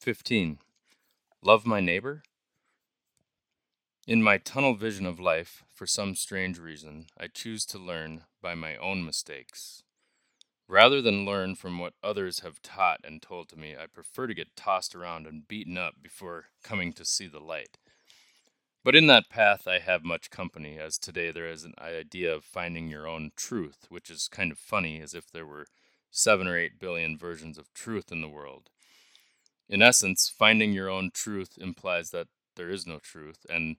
15. Love my neighbor? In my tunnel vision of life, for some strange reason, I choose to learn by my own mistakes. Rather than learn from what others have taught and told to me, I prefer to get tossed around and beaten up before coming to see the light. But in that path, I have much company, as today there is an idea of finding your own truth, which is kind of funny, as if there were seven or eight billion versions of truth in the world. In essence, finding your own truth implies that there is no truth, and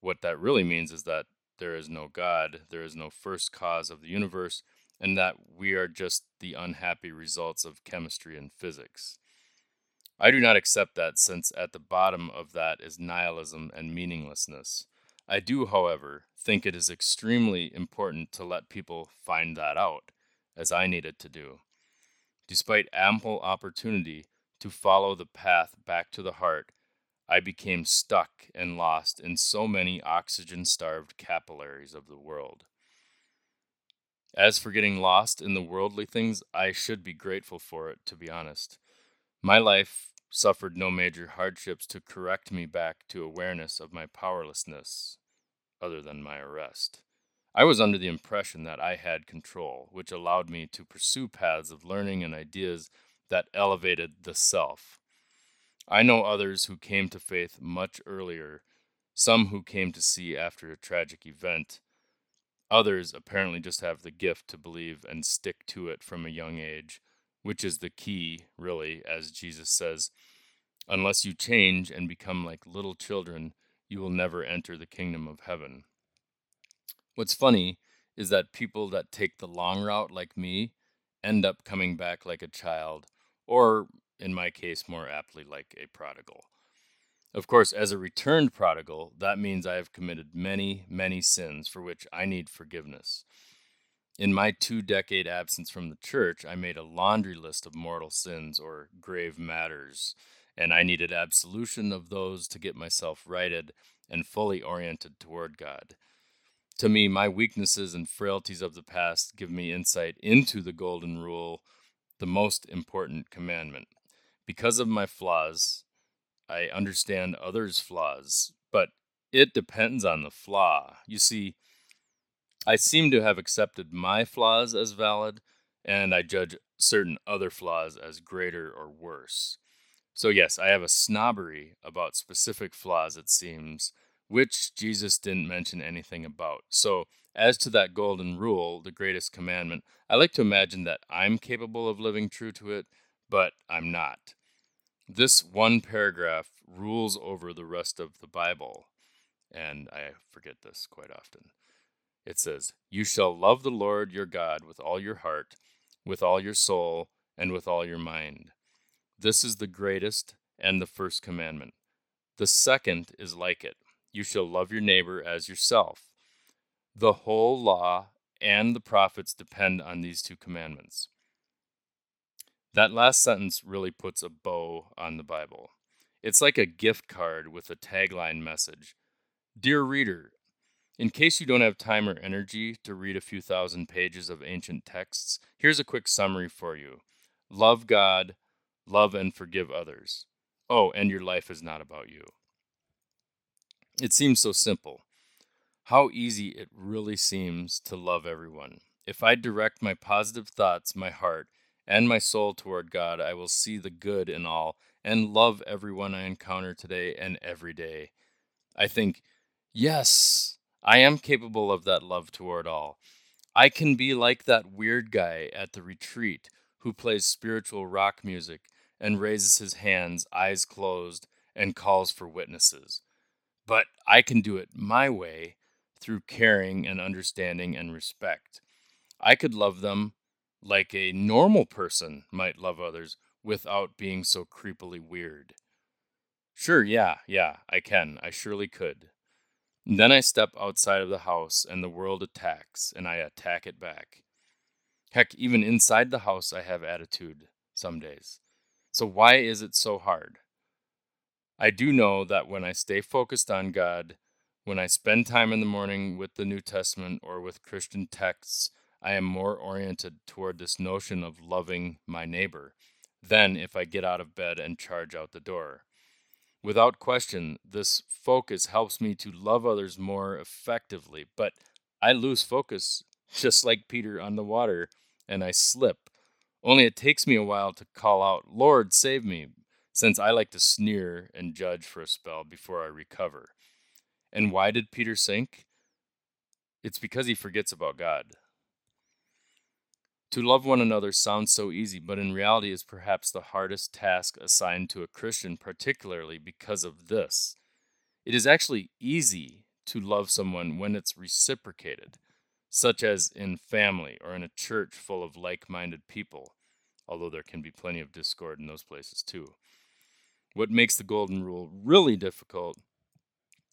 what that really means is that there is no God, there is no first cause of the universe, and that we are just the unhappy results of chemistry and physics. I do not accept that, since at the bottom of that is nihilism and meaninglessness. I do, however, think it is extremely important to let people find that out, as I needed to do. Despite ample opportunity to follow the path back to the heart, I became stuck and lost in so many oxygen starved capillaries of the world. As for getting lost in the worldly things, I should be grateful for it, to be honest. My life suffered no major hardships to correct me back to awareness of my powerlessness, other than my arrest. I was under the impression that I had control, which allowed me to pursue paths of learning and ideas that elevated the self. I know others who came to faith much earlier, some who came to see after a tragic event. Others apparently just have the gift to believe and stick to it from a young age which is the key, really, as Jesus says, unless you change and become like little children, you will never enter the kingdom of heaven. What's funny is that people that take the long route, like me, end up coming back like a child, or in my case, more aptly, like a prodigal. Of course, as a returned prodigal, that means I have committed many, many sins for which I need forgiveness. In my two decade absence from the church, I made a laundry list of mortal sins or grave matters, and I needed absolution of those to get myself righted and fully oriented toward God. To me, my weaknesses and frailties of the past give me insight into the golden rule, the most important commandment. Because of my flaws, I understand others' flaws, but it depends on the flaw. You see, I seem to have accepted my flaws as valid, and I judge certain other flaws as greater or worse. So, yes, I have a snobbery about specific flaws, it seems, which Jesus didn't mention anything about. So, as to that golden rule, the greatest commandment, I like to imagine that I'm capable of living true to it, but I'm not. This one paragraph rules over the rest of the Bible, and I forget this quite often it says, You shall love the Lord your God with all your heart, with all your soul, and with all your mind. This is the greatest and the first commandment. The second is like it You shall love your neighbor as yourself. The whole law and the prophets depend on these two commandments. That last sentence really puts a bow on the Bible. It's like a gift card with a tagline message Dear reader, in case you don't have time or energy to read a few thousand pages of ancient texts, here's a quick summary for you Love God, love and forgive others. Oh, and your life is not about you. It seems so simple. How easy it really seems to love everyone. If I direct my positive thoughts, my heart, and my soul toward God, I will see the good in all and love everyone I encounter today and every day. I think, yes, I am capable of that love toward all. I can be like that weird guy at the retreat who plays spiritual rock music and raises his hands, eyes closed, and calls for witnesses. But I can do it my way through caring and understanding and respect. I could love them like a normal person might love others without being so creepily weird. Sure, yeah, yeah, I can. I surely could. Then I step outside of the house and the world attacks, and I attack it back. Heck, even inside the house, I have attitude some days. So why is it so hard? I do know that when I stay focused on God, when I spend time in the morning with the New Testament or with Christian texts, I am more oriented toward this notion of loving my neighbor. than if I get out of bed and charge out the door. Without question, this focus helps me to love others more effectively, but I lose focus just like Peter on the water and I slip. Only it takes me a while to call out, Lord, save me, since I like to sneer and judge for a spell before I recover. And why did Peter sink? It's because he forgets about God. To love one another sounds so easy, but in reality is perhaps the hardest task assigned to a Christian, particularly because of this. It is actually easy to love someone when it's reciprocated, such as in family or in a church full of like minded people, although there can be plenty of discord in those places too. What makes the golden rule really difficult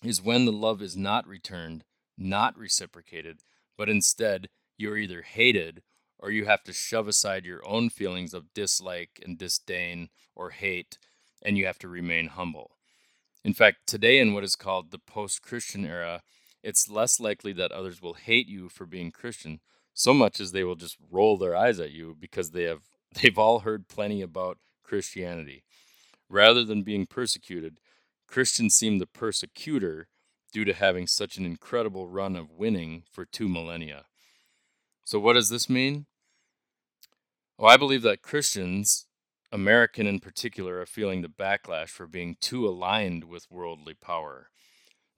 is when the love is not returned, not reciprocated, but instead you're either hated or you have to shove aside your own feelings of dislike and disdain or hate, and you have to remain humble. In fact, today in what is called the post Christian era, it's less likely that others will hate you for being Christian so much as they will just roll their eyes at you because they have they've all heard plenty about Christianity. Rather than being persecuted, Christians seem the persecutor due to having such an incredible run of winning for two millennia. So, what does this mean? Well, I believe that Christians, American in particular, are feeling the backlash for being too aligned with worldly power.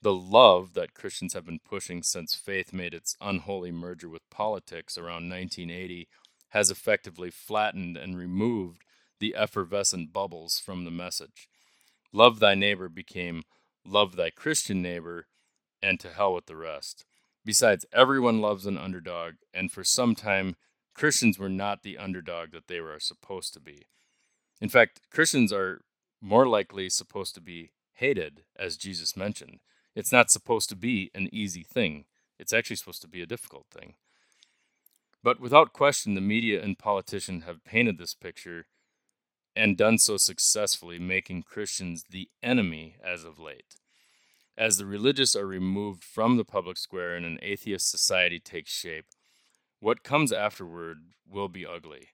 The love that Christians have been pushing since faith made its unholy merger with politics around 1980 has effectively flattened and removed the effervescent bubbles from the message. Love thy neighbor became love thy Christian neighbor, and to hell with the rest. Besides, everyone loves an underdog, and for some time, Christians were not the underdog that they were supposed to be. In fact, Christians are more likely supposed to be hated, as Jesus mentioned. It's not supposed to be an easy thing, it's actually supposed to be a difficult thing. But without question, the media and politicians have painted this picture and done so successfully, making Christians the enemy as of late. As the religious are removed from the public square and an atheist society takes shape, what comes afterward will be ugly.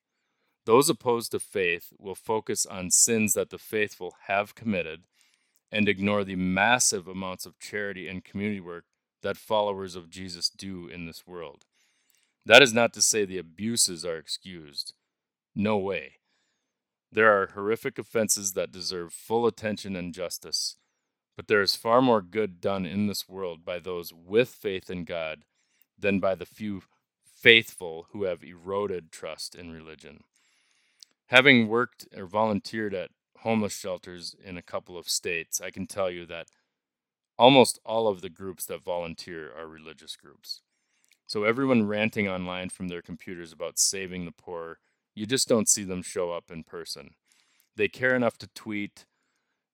Those opposed to faith will focus on sins that the faithful have committed and ignore the massive amounts of charity and community work that followers of Jesus do in this world. That is not to say the abuses are excused. No way. There are horrific offenses that deserve full attention and justice, but there is far more good done in this world by those with faith in God than by the few faithful who have eroded trust in religion. Having worked or volunteered at homeless shelters in a couple of states, I can tell you that almost all of the groups that volunteer are religious groups. So everyone ranting online from their computers about saving the poor, you just don't see them show up in person. They care enough to tweet,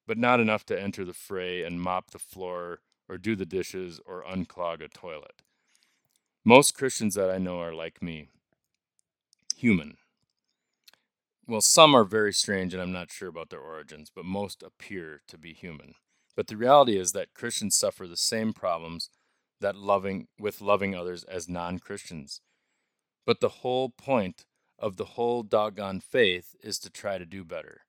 but not enough to enter the fray and mop the floor or do the dishes or unclog a toilet. Most Christians that I know are like me human. Well, some are very strange and I'm not sure about their origins, but most appear to be human. But the reality is that Christians suffer the same problems that loving with loving others as non-Christians. But the whole point of the whole doggone faith is to try to do better.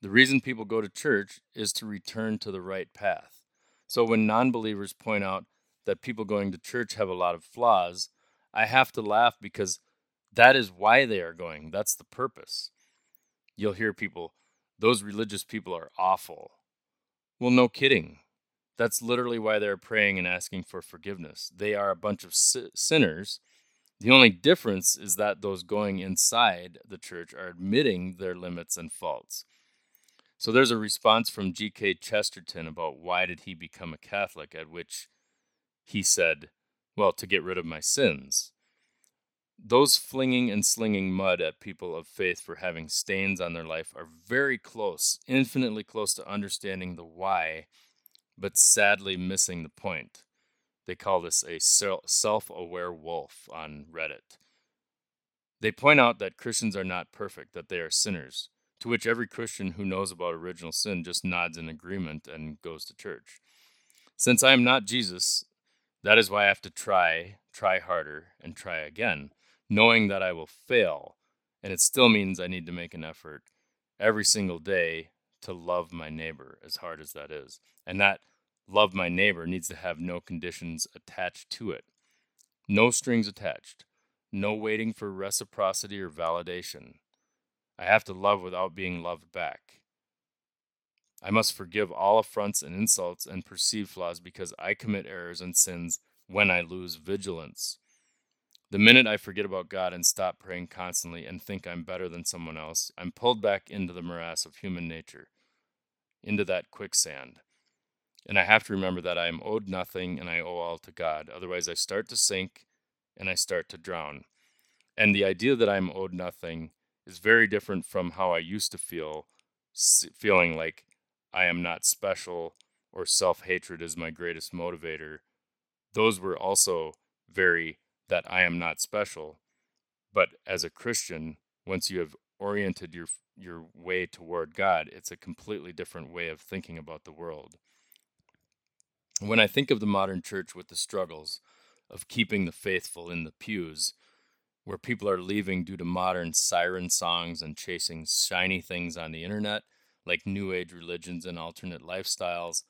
The reason people go to church is to return to the right path. So when non believers point out that people going to church have a lot of flaws, I have to laugh because that is why they are going. That's the purpose. You'll hear people, those religious people are awful. Well, no kidding. That's literally why they're praying and asking for forgiveness. They are a bunch of sinners. The only difference is that those going inside the church are admitting their limits and faults. So there's a response from G.K. Chesterton about why did he become a Catholic, at which he said, Well, to get rid of my sins. Those flinging and slinging mud at people of faith for having stains on their life are very close, infinitely close to understanding the why, but sadly missing the point. They call this a self aware wolf on Reddit. They point out that Christians are not perfect, that they are sinners to which every Christian who knows about original sin just nods in agreement and goes to church. Since I am not Jesus, that is why I have to try, try harder, and try again, knowing that I will fail, and it still means I need to make an effort every single day to love my neighbor, as hard as that is. And that love my neighbor needs to have no conditions attached to it, no strings attached, no waiting for reciprocity or validation. I have to love without being loved back. I must forgive all affronts and insults and perceived flaws because I commit errors and sins when I lose vigilance. The minute I forget about God and stop praying constantly and think I'm better than someone else, I'm pulled back into the morass of human nature, into that quicksand. And I have to remember that I am owed nothing and I owe all to God. Otherwise, I start to sink and I start to drown. And the idea that I'm owed nothing is very different from how I used to feel, feeling like I am not special or self hatred is my greatest motivator. Those were also very that I am not special. But as a Christian, once you have oriented your your way toward God, it's a completely different way of thinking about the world. When I think of the modern church with the struggles of keeping the faithful in the pews, where people are leaving due to modern siren songs and chasing shiny things on the internet, like New Age religions and alternate lifestyles,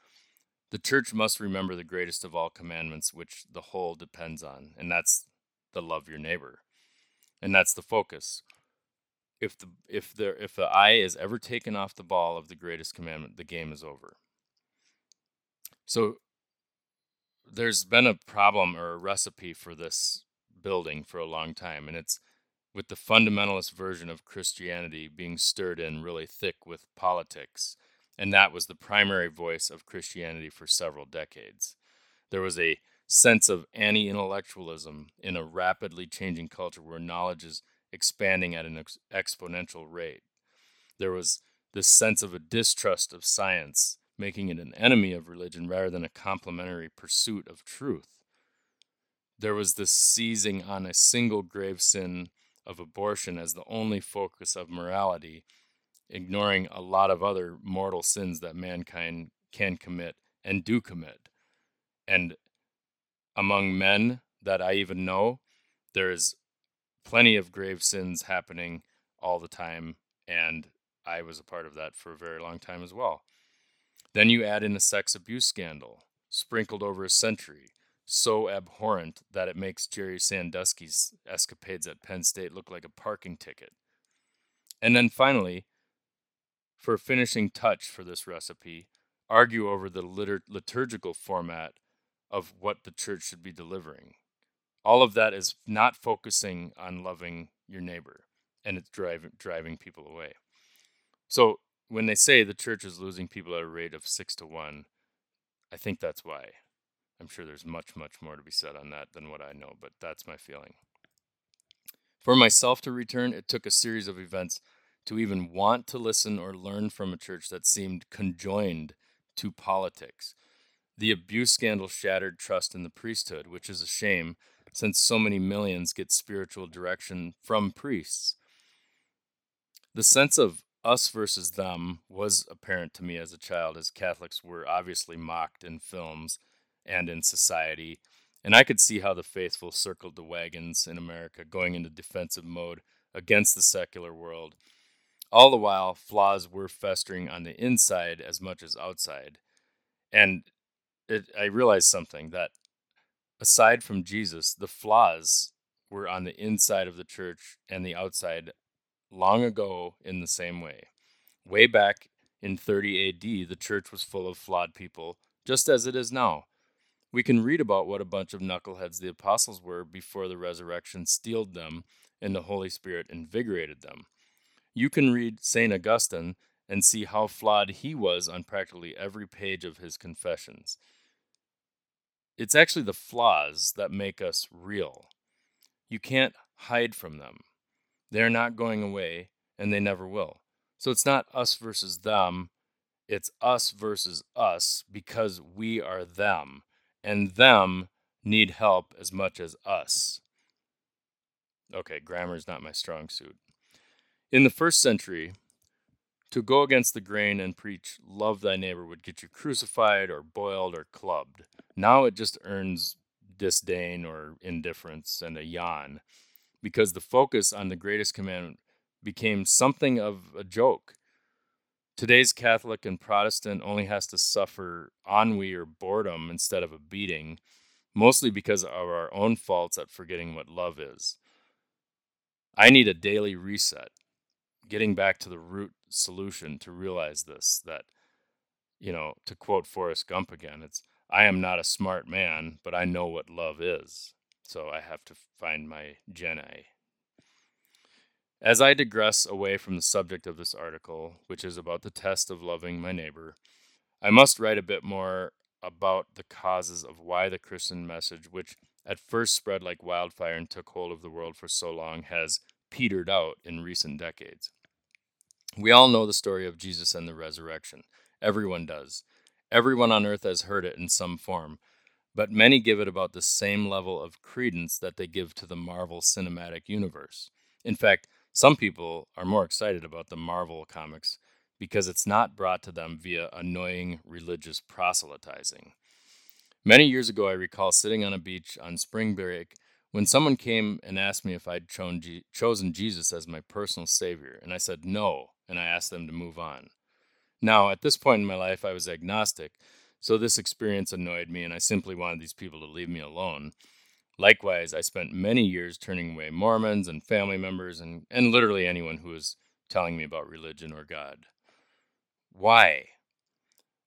the church must remember the greatest of all commandments, which the whole depends on, and that's the love your neighbor. And that's the focus. If the if there if the eye is ever taken off the ball of the greatest commandment, the game is over. So there's been a problem or a recipe for this building for a long time, and it's with the fundamentalist version of Christianity being stirred in really thick with politics. And that was the primary voice of Christianity for several decades. There was a sense of anti intellectualism in a rapidly changing culture where knowledge is expanding at an ex- exponential rate. There was this sense of a distrust of science, making it an enemy of religion rather than a complementary pursuit of truth. There was this seizing on a single grave sin of abortion as the only focus of morality, ignoring a lot of other mortal sins that mankind can commit and do commit. And among men that I even know, there's plenty of grave sins happening all the time, and I was a part of that for a very long time as well. Then you add in a sex abuse scandal, sprinkled over a century, so abhorrent that it makes Jerry Sandusky's escapades at Penn State look like a parking ticket. And then finally, for a finishing touch for this recipe, argue over the litur- liturgical format of what the church should be delivering. All of that is not focusing on loving your neighbor and it's driving driving people away. So when they say the church is losing people at a rate of six to one, I think that's why. I'm sure there's much, much more to be said on that than what I know, but that's my feeling. For myself to return, it took a series of events to even want to listen or learn from a church that seemed conjoined to politics. The abuse scandal shattered trust in the priesthood, which is a shame since so many millions get spiritual direction from priests. The sense of us versus them was apparent to me as a child, as Catholics were obviously mocked in films and in society. And I could see how the faithful circled the wagons in America, going into defensive mode against the secular world. All the while, flaws were festering on the inside as much as outside. And it, I realized something that aside from Jesus, the flaws were on the inside of the church and the outside long ago in the same way. Way back in 30 AD, the church was full of flawed people, just as it is now. We can read about what a bunch of knuckleheads the apostles were before the resurrection steeled them and the Holy Spirit invigorated them. You can read St. Augustine and see how flawed he was on practically every page of his confessions. It's actually the flaws that make us real. You can't hide from them. They're not going away, and they never will. So it's not us versus them, it's us versus us because we are them, and them need help as much as us. Okay, grammar is not my strong suit. In the first century, to go against the grain and preach love thy neighbor would get you crucified or boiled or clubbed. Now it just earns disdain or indifference and a yawn because the focus on the greatest commandment became something of a joke. Today's Catholic and Protestant only has to suffer ennui or boredom instead of a beating, mostly because of our own faults at forgetting what love is. I need a daily reset, getting back to the root solution to realize this that, you know, to quote Forrest Gump again, it's, I am not a smart man, but I know what love is. So I have to find my Jenny. As I digress away from the subject of this article, which is about the test of loving my neighbor, I must write a bit more about the causes of why the Christian message, which at first spread like wildfire and took hold of the world for so long, has petered out in recent decades. We all know the story of Jesus and the resurrection. Everyone does. Everyone on earth has heard it in some form, but many give it about the same level of credence that they give to the Marvel Cinematic Universe. In fact, some people are more excited about the Marvel comics because it's not brought to them via annoying religious proselytizing. Many years ago, I recall sitting on a beach on spring break when someone came and asked me if I'd chosen Jesus as my personal savior, and I said no, and I asked them to move on. Now, at this point in my life, I was agnostic, so this experience annoyed me, and I simply wanted these people to leave me alone. Likewise, I spent many years turning away Mormons and family members and, and literally anyone who was telling me about religion or God. Why?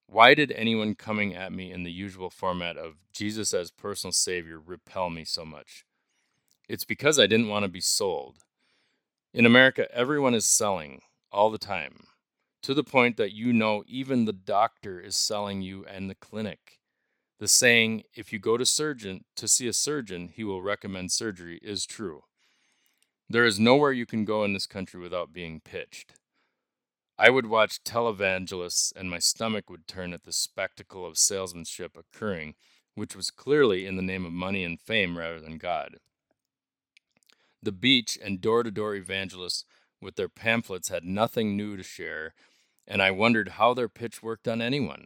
Why did anyone coming at me in the usual format of Jesus as personal Savior repel me so much? It's because I didn't want to be sold. In America, everyone is selling all the time, to the point that you know even the doctor is selling you and the clinic. The saying, if you go to surgeon to see a surgeon, he will recommend surgery is true. There is nowhere you can go in this country without being pitched. I would watch televangelists and my stomach would turn at the spectacle of salesmanship occurring, which was clearly in the name of money and fame rather than God. The beach and door to door evangelists with their pamphlets had nothing new to share, and I wondered how their pitch worked on anyone.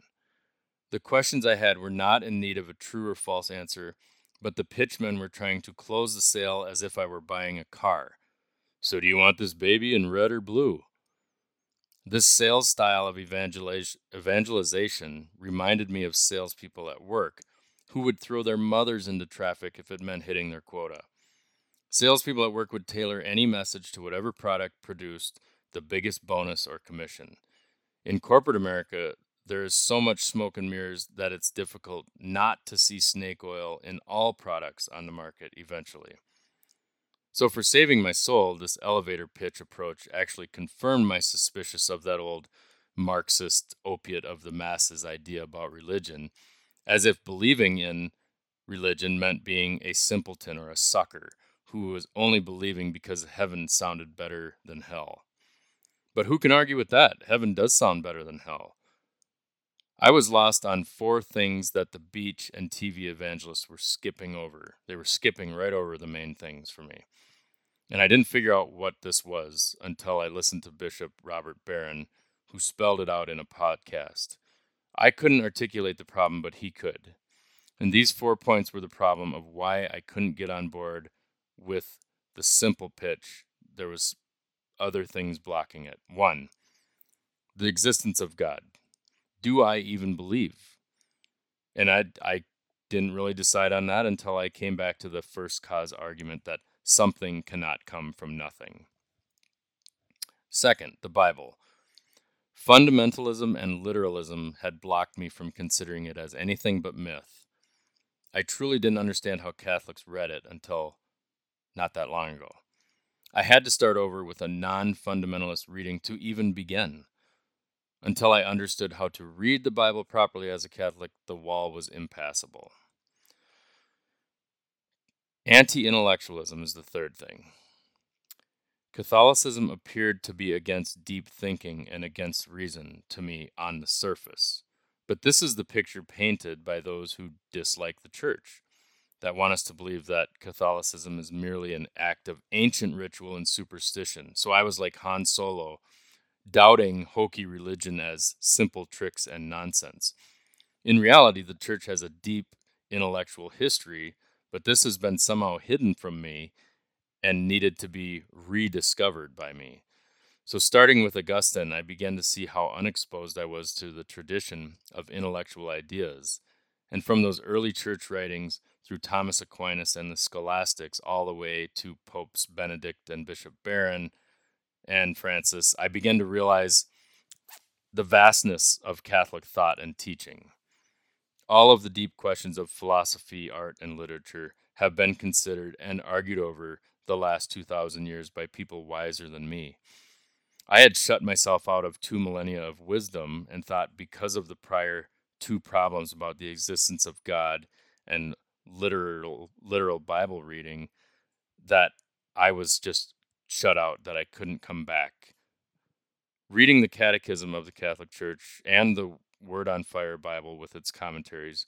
The questions I had were not in need of a true or false answer, but the pitchmen were trying to close the sale as if I were buying a car. So, do you want this baby in red or blue? This sales style of evangelization reminded me of salespeople at work who would throw their mothers into traffic if it meant hitting their quota. Salespeople at work would tailor any message to whatever product produced the biggest bonus or commission. In corporate America, there is so much smoke and mirrors that it's difficult not to see snake oil in all products on the market eventually. So, for saving my soul, this elevator pitch approach actually confirmed my suspicious of that old Marxist opiate of the masses idea about religion, as if believing in religion meant being a simpleton or a sucker who was only believing because heaven sounded better than hell. But who can argue with that? Heaven does sound better than hell. I was lost on four things that the beach and TV evangelists were skipping over. They were skipping right over the main things for me. And I didn't figure out what this was until I listened to Bishop Robert Barron, who spelled it out in a podcast. I couldn't articulate the problem, but he could. And these four points were the problem of why I couldn't get on board with the simple pitch. There was other things blocking it. One, the existence of God do I even believe? And I, I didn't really decide on that until I came back to the first cause argument that something cannot come from nothing. Second, the Bible. Fundamentalism and literalism had blocked me from considering it as anything but myth. I truly didn't understand how Catholics read it until not that long ago. I had to start over with a non fundamentalist reading to even begin. Until I understood how to read the Bible properly as a Catholic, the wall was impassable. Anti intellectualism is the third thing. Catholicism appeared to be against deep thinking and against reason to me on the surface. But this is the picture painted by those who dislike the church, that want us to believe that Catholicism is merely an act of ancient ritual and superstition. So I was like Han Solo doubting hokey religion as simple tricks and nonsense. In reality, the church has a deep intellectual history, but this has been somehow hidden from me and needed to be rediscovered by me. So, starting with Augustine, I began to see how unexposed I was to the tradition of intellectual ideas. And from those early church writings through Thomas Aquinas and the scholastics, all the way to Popes Benedict and Bishop Barron and Francis, I began to realize the vastness of Catholic thought and teaching. All of the deep questions of philosophy, art, and literature have been considered and argued over the last 2,000 years by people wiser than me. I had shut myself out of two millennia of wisdom and thought because of the prior two problems about the existence of God and literal literal Bible reading that I was just shut out that I couldn't come back. Reading the Catechism of the Catholic Church and the Word on Fire Bible with its commentaries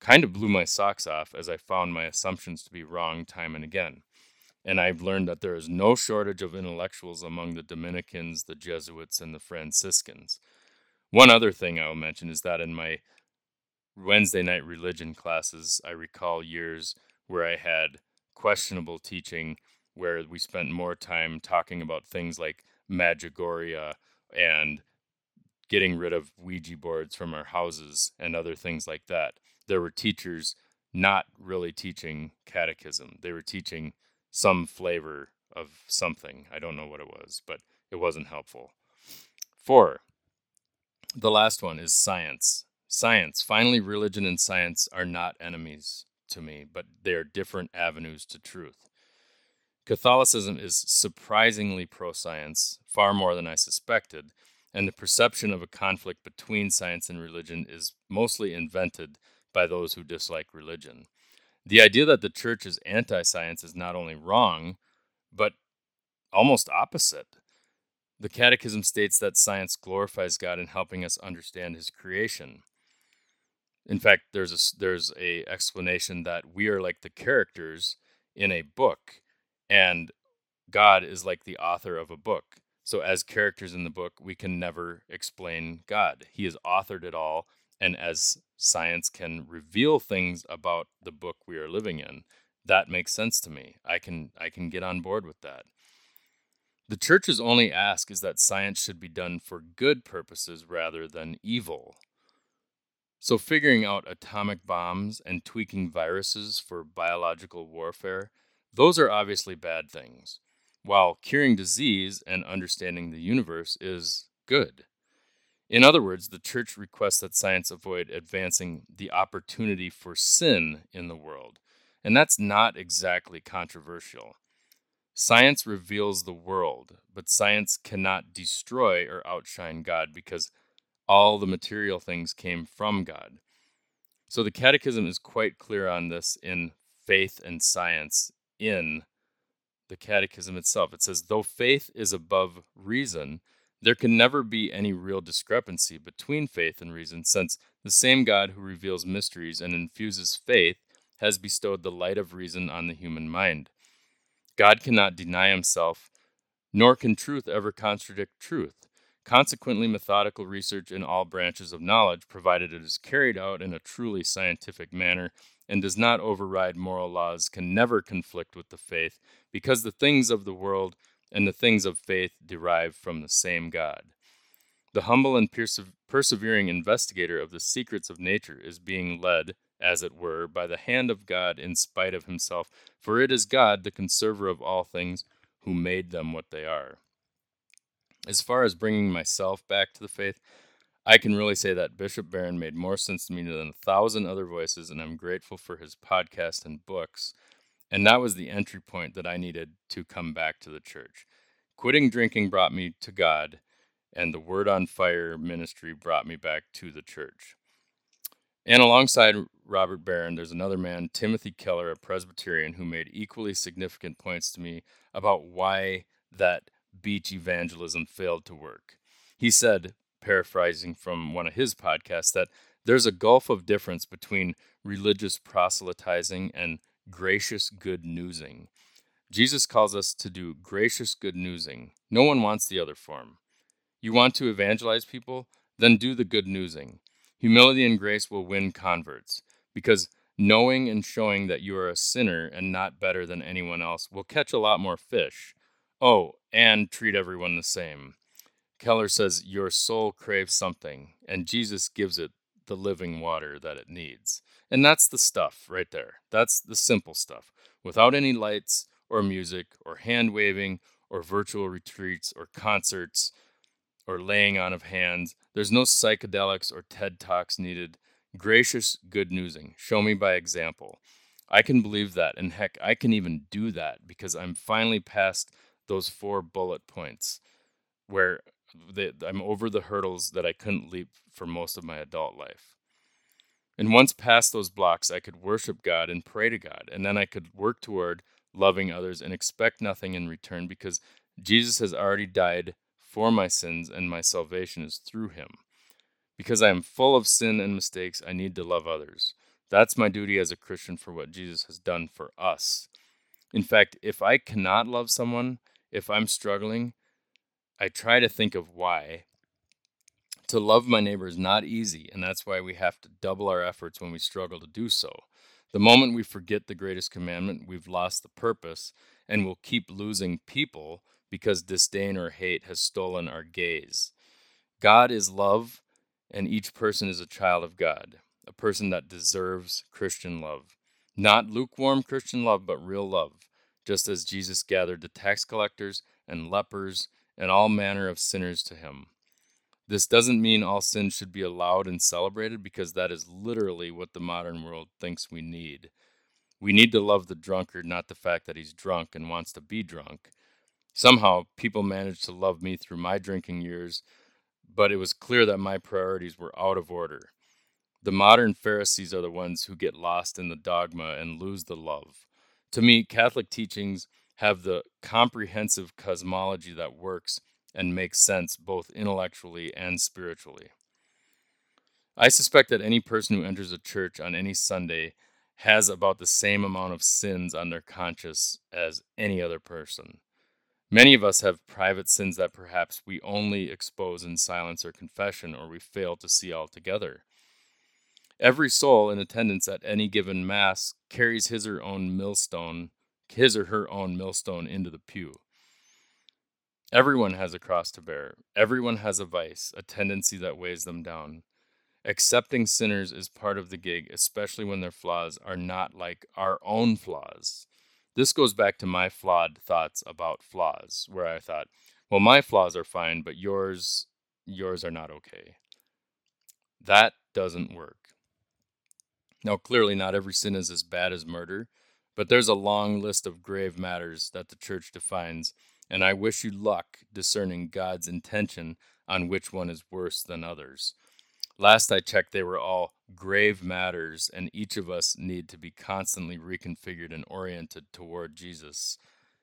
kind of blew my socks off as I found my assumptions to be wrong time and again. And I've learned that there is no shortage of intellectuals among the Dominicans, the Jesuits, and the Franciscans. One other thing I will mention is that in my Wednesday night religion classes, I recall years where I had questionable teaching where we spent more time talking about things like Medjugorje and getting rid of Ouija boards from our houses and other things like that. There were teachers not really teaching catechism. They were teaching some flavor of something. I don't know what it was, but it wasn't helpful. Four, the last one is science. Science. Finally, religion and science are not enemies to me, but they are different avenues to truth. Catholicism is surprisingly pro science, far more than I suspected, and the perception of a conflict between science and religion is mostly invented by those who dislike religion. The idea that the church is anti science is not only wrong, but almost opposite. The Catechism states that science glorifies God in helping us understand His creation. In fact, there's a there's a explanation that we are like the characters in a book, and God is like the author of a book. So, as characters in the book, we can never explain God. He has authored it all, and as science can reveal things about the book we are living in that makes sense to me i can i can get on board with that the church's only ask is that science should be done for good purposes rather than evil so figuring out atomic bombs and tweaking viruses for biological warfare those are obviously bad things while curing disease and understanding the universe is good in other words, the church requests that science avoid advancing the opportunity for sin in the world. And that's not exactly controversial. Science reveals the world, but science cannot destroy or outshine God because all the material things came from God. So the Catechism is quite clear on this in Faith and Science in the Catechism itself. It says, though faith is above reason, there can never be any real discrepancy between faith and reason, since the same God who reveals mysteries and infuses faith has bestowed the light of reason on the human mind. God cannot deny himself, nor can truth ever contradict truth. Consequently, methodical research in all branches of knowledge, provided it is carried out in a truly scientific manner and does not override moral laws, can never conflict with the faith, because the things of the world and the things of faith derive from the same God. The humble and perse- persevering investigator of the secrets of nature is being led, as it were, by the hand of God in spite of himself, for it is God, the conserver of all things, who made them what they are. As far as bringing myself back to the faith, I can really say that Bishop Barron made more sense to me than a thousand other voices, and I'm grateful for his podcast and books. And that was the entry point that I needed to come back to the church. Quitting drinking brought me to God, and the Word on Fire ministry brought me back to the church. And alongside Robert Barron, there's another man, Timothy Keller, a Presbyterian, who made equally significant points to me about why that beach evangelism failed to work. He said, paraphrasing from one of his podcasts, that there's a gulf of difference between religious proselytizing and gracious good newsing. Jesus calls us to do gracious good newsing. No one wants the other form. You want to evangelize people? Then do the good newsing. Humility and grace will win converts because knowing and showing that you are a sinner and not better than anyone else will catch a lot more fish. Oh, and treat everyone the same. Keller says your soul craves something, and Jesus gives it the living water that it needs. And that's the stuff right there. That's the simple stuff. Without any lights or music or hand waving or virtual retreats or concerts or laying on of hands, there's no psychedelics or TED Talks needed. Gracious good newsing. Show me by example. I can believe that. And heck, I can even do that because I'm finally past those four bullet points where I'm over the hurdles that I couldn't leap for most of my adult life. And once past those blocks, I could worship God and pray to God. And then I could work toward loving others and expect nothing in return because Jesus has already died for my sins and my salvation is through him. Because I am full of sin and mistakes, I need to love others. That's my duty as a Christian for what Jesus has done for us. In fact, if I cannot love someone, if I'm struggling, I try to think of why. To love my neighbor is not easy, and that's why we have to double our efforts when we struggle to do so. The moment we forget the greatest commandment, we've lost the purpose, and we'll keep losing people because disdain or hate has stolen our gaze. God is love, and each person is a child of God, a person that deserves Christian love. Not lukewarm Christian love, but real love, just as Jesus gathered the tax collectors and lepers and all manner of sinners to him. This doesn't mean all sin should be allowed and celebrated because that is literally what the modern world thinks we need. We need to love the drunkard, not the fact that he's drunk and wants to be drunk. Somehow, people managed to love me through my drinking years, but it was clear that my priorities were out of order. The modern Pharisees are the ones who get lost in the dogma and lose the love. To me, Catholic teachings have the comprehensive cosmology that works and makes sense both intellectually and spiritually. I suspect that any person who enters a church on any Sunday has about the same amount of sins on their conscience as any other person. Many of us have private sins that perhaps we only expose in silence or confession, or we fail to see altogether. Every soul in attendance at any given Mass carries his or own millstone his or her own millstone into the pew. Everyone has a cross to bear. Everyone has a vice, a tendency that weighs them down. Accepting sinners is part of the gig, especially when their flaws are not like our own flaws. This goes back to my flawed thoughts about flaws, where I thought, well, my flaws are fine, but yours, yours are not okay. That doesn't work. Now, clearly, not every sin is as bad as murder, but there's a long list of grave matters that the church defines, and I wish you luck discerning God's intention on which one is worse than others. Last I checked, they were all grave matters, and each of us need to be constantly reconfigured and oriented toward Jesus.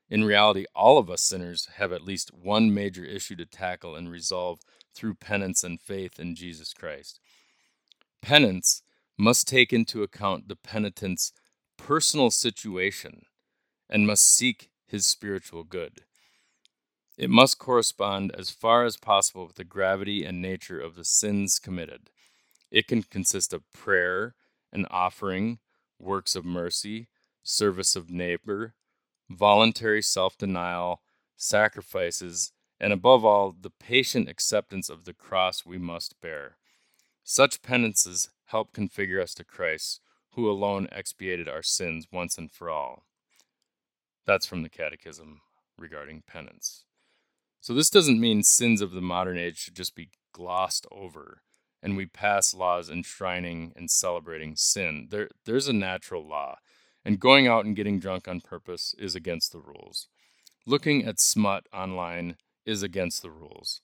In reality, all of us sinners have at least one major issue to tackle and resolve through penance and faith in Jesus Christ. Penance must take into account the penitent's personal situation and must seek his spiritual good. It must correspond as far as possible with the gravity and nature of the sins committed. It can consist of prayer, an offering, works of mercy, service of neighbor, voluntary self denial, sacrifices, and above all, the patient acceptance of the cross we must bear. Such penances help configure us to Christ, who alone expiated our sins once and for all. That's from the Catechism regarding penance. So, this doesn't mean sins of the modern age should just be glossed over and we pass laws enshrining and celebrating sin. There, there's a natural law, and going out and getting drunk on purpose is against the rules. Looking at smut online is against the rules.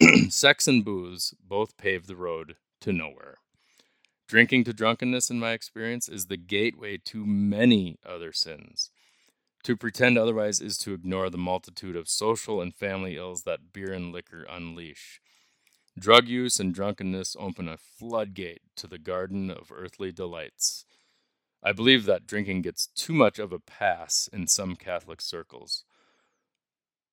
Sex and booze both pave the road to nowhere. Drinking to drunkenness, in my experience, is the gateway to many other sins. To pretend otherwise is to ignore the multitude of social and family ills that beer and liquor unleash. Drug use and drunkenness open a floodgate to the garden of earthly delights. I believe that drinking gets too much of a pass in some Catholic circles.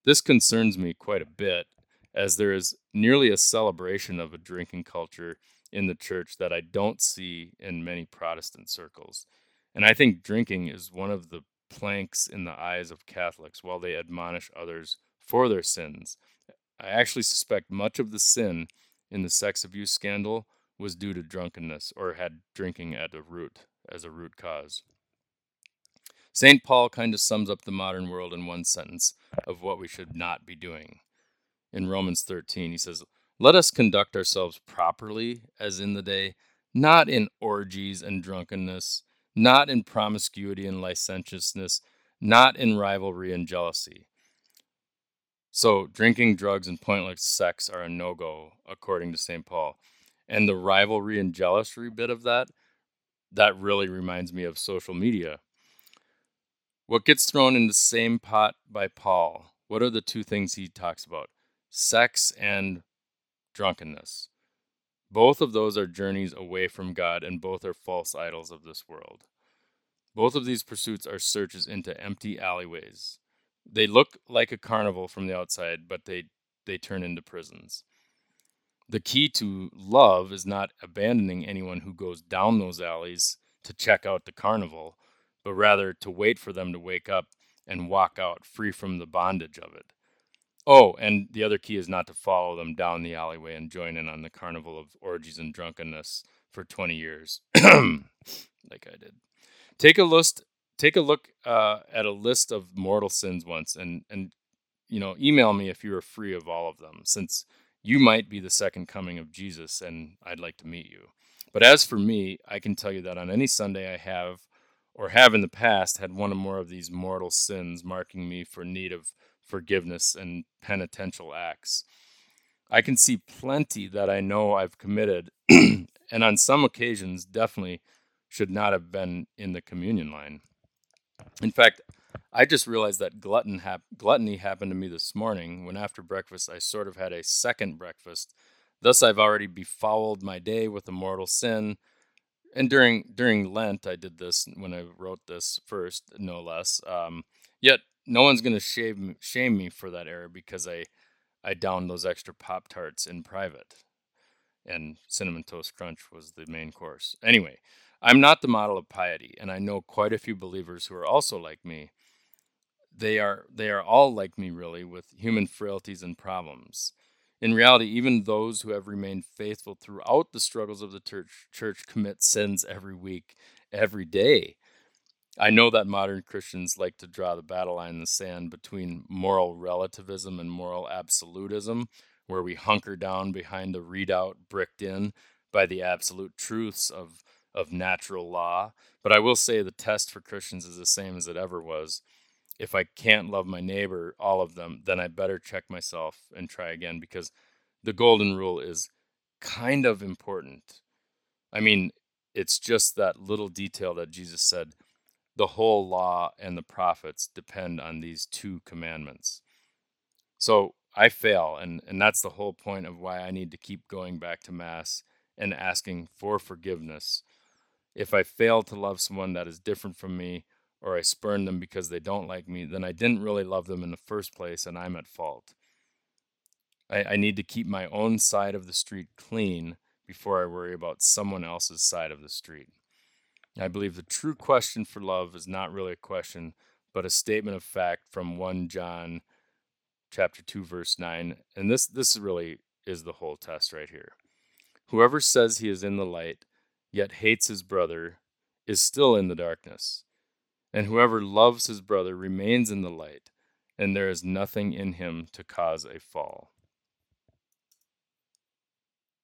This concerns me quite a bit, as there is nearly a celebration of a drinking culture in the church that I don't see in many Protestant circles. And I think drinking is one of the planks in the eyes of Catholics while they admonish others for their sins. I actually suspect much of the sin in the sex abuse scandal was due to drunkenness or had drinking at a root as a root cause. St. Paul kind of sums up the modern world in one sentence of what we should not be doing. In Romans 13, he says, Let us conduct ourselves properly as in the day, not in orgies and drunkenness, not in promiscuity and licentiousness, not in rivalry and jealousy. So, drinking, drugs, and pointless sex are a no go, according to St. Paul. And the rivalry and jealousy bit of that, that really reminds me of social media. What gets thrown in the same pot by Paul? What are the two things he talks about? Sex and drunkenness. Both of those are journeys away from God, and both are false idols of this world. Both of these pursuits are searches into empty alleyways. They look like a carnival from the outside, but they, they turn into prisons. The key to love is not abandoning anyone who goes down those alleys to check out the carnival, but rather to wait for them to wake up and walk out free from the bondage of it. Oh, and the other key is not to follow them down the alleyway and join in on the carnival of orgies and drunkenness for 20 years, like I did. Take a list. Take a look uh, at a list of mortal sins once, and and you know, email me if you are free of all of them, since you might be the second coming of Jesus, and I'd like to meet you. But as for me, I can tell you that on any Sunday I have, or have in the past, had one or more of these mortal sins marking me for need of forgiveness and penitential acts. I can see plenty that I know I've committed, and on some occasions, definitely should not have been in the communion line. In fact, I just realized that glutton hap- gluttony happened to me this morning when after breakfast I sort of had a second breakfast. Thus, I've already befouled my day with a mortal sin. And during during Lent, I did this when I wrote this first, no less. Um, yet, no one's going to shame shame me for that error because I I downed those extra pop tarts in private, and cinnamon toast crunch was the main course. Anyway, I'm not the model of piety, and I know quite a few believers who are also like me. They are they are all like me really with human frailties and problems. In reality, even those who have remained faithful throughout the struggles of the church, church commit sins every week, every day. I know that modern Christians like to draw the battle line in the sand between moral relativism and moral absolutism, where we hunker down behind the redoubt bricked in by the absolute truths of of natural law. But I will say the test for Christians is the same as it ever was. If I can't love my neighbor, all of them, then I better check myself and try again because the golden rule is kind of important. I mean, it's just that little detail that Jesus said the whole law and the prophets depend on these two commandments. So I fail, and, and that's the whole point of why I need to keep going back to Mass and asking for forgiveness if I fail to love someone that is different from me, or I spurn them because they don't like me, then I didn't really love them in the first place and I'm at fault. I, I need to keep my own side of the street clean before I worry about someone else's side of the street. I believe the true question for love is not really a question, but a statement of fact from 1 John chapter 2 verse 9. And this this really is the whole test right here. Whoever says he is in the light yet hates his brother, is still in the darkness. And whoever loves his brother remains in the light, and there is nothing in him to cause a fall.